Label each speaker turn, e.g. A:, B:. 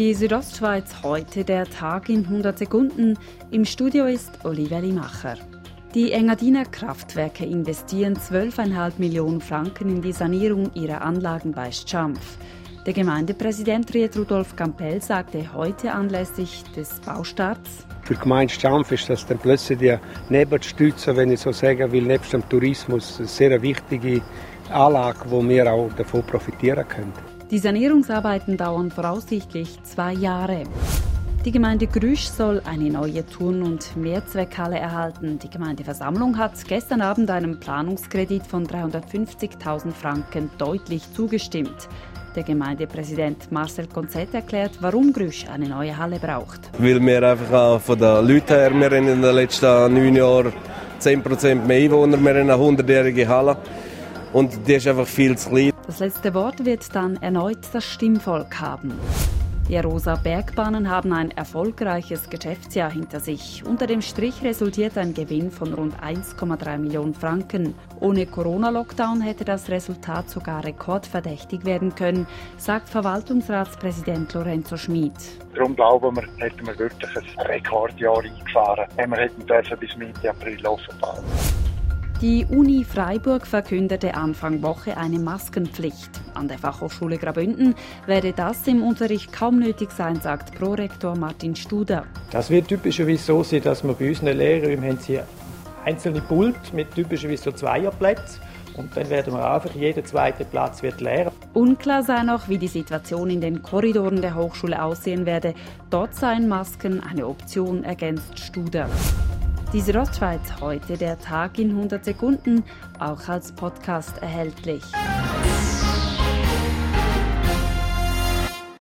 A: Die Südostschweiz heute, der Tag in 100 Sekunden. Im Studio ist Olivia Limacher. Die Engadiner Kraftwerke investieren 12,5 Millionen Franken in die Sanierung ihrer Anlagen bei Schampf. Der Gemeindepräsident Riet Rudolf Campell sagte heute anlässlich des Baustarts,
B: für die Gemeinde Stampf ist das dann plötzlich die Nebenstütze, wenn ich so sagen will, nebst dem Tourismus eine sehr wichtige Anlage, wo wir auch davon profitieren können.
A: Die Sanierungsarbeiten dauern voraussichtlich zwei Jahre. Die Gemeinde Grüsch soll eine neue Turn- und Mehrzweckhalle erhalten. Die Gemeindeversammlung hat gestern Abend einem Planungskredit von 350.000 Franken deutlich zugestimmt. Der Gemeindepräsident Marcel Konzett erklärt, warum Grüsch eine neue Halle braucht.
C: Weil wir einfach auch von den Leuten her, wir haben in den letzten neun Jahren 10% mehr Einwohner, wir haben eine 100-jährige Halle und die ist einfach viel zu klein.
A: Das letzte Wort wird dann erneut das Stimmvolk haben. Die Rosa Bergbahnen haben ein erfolgreiches Geschäftsjahr hinter sich. Unter dem Strich resultiert ein Gewinn von rund 1,3 Millionen Franken. Ohne Corona-Lockdown hätte das Resultat sogar rekordverdächtig werden können, sagt Verwaltungsratspräsident Lorenzo Schmid.
D: Darum glauben wir, hätten wir wirklich ein Rekordjahr eingefahren, wir hätten bis Mitte April offen bauen.
A: Die Uni Freiburg verkündete Anfang Woche eine Maskenpflicht. An der Fachhochschule Graubünden werde das im Unterricht kaum nötig sein, sagt Prorektor Martin Studer.
E: Das wird typischerweise so sein, dass wir bei unseren Lehrern haben sie einzelne Pult mit typischerweise so Zweierplätzen. Und dann werden wir einfach, jeder zweite Platz wird leer.
A: Unklar sei noch, wie die Situation in den Korridoren der Hochschule aussehen werde. Dort seien Masken eine Option, ergänzt Studer. Diese Rostschweiz heute, der Tag in 100 Sekunden, auch als Podcast erhältlich.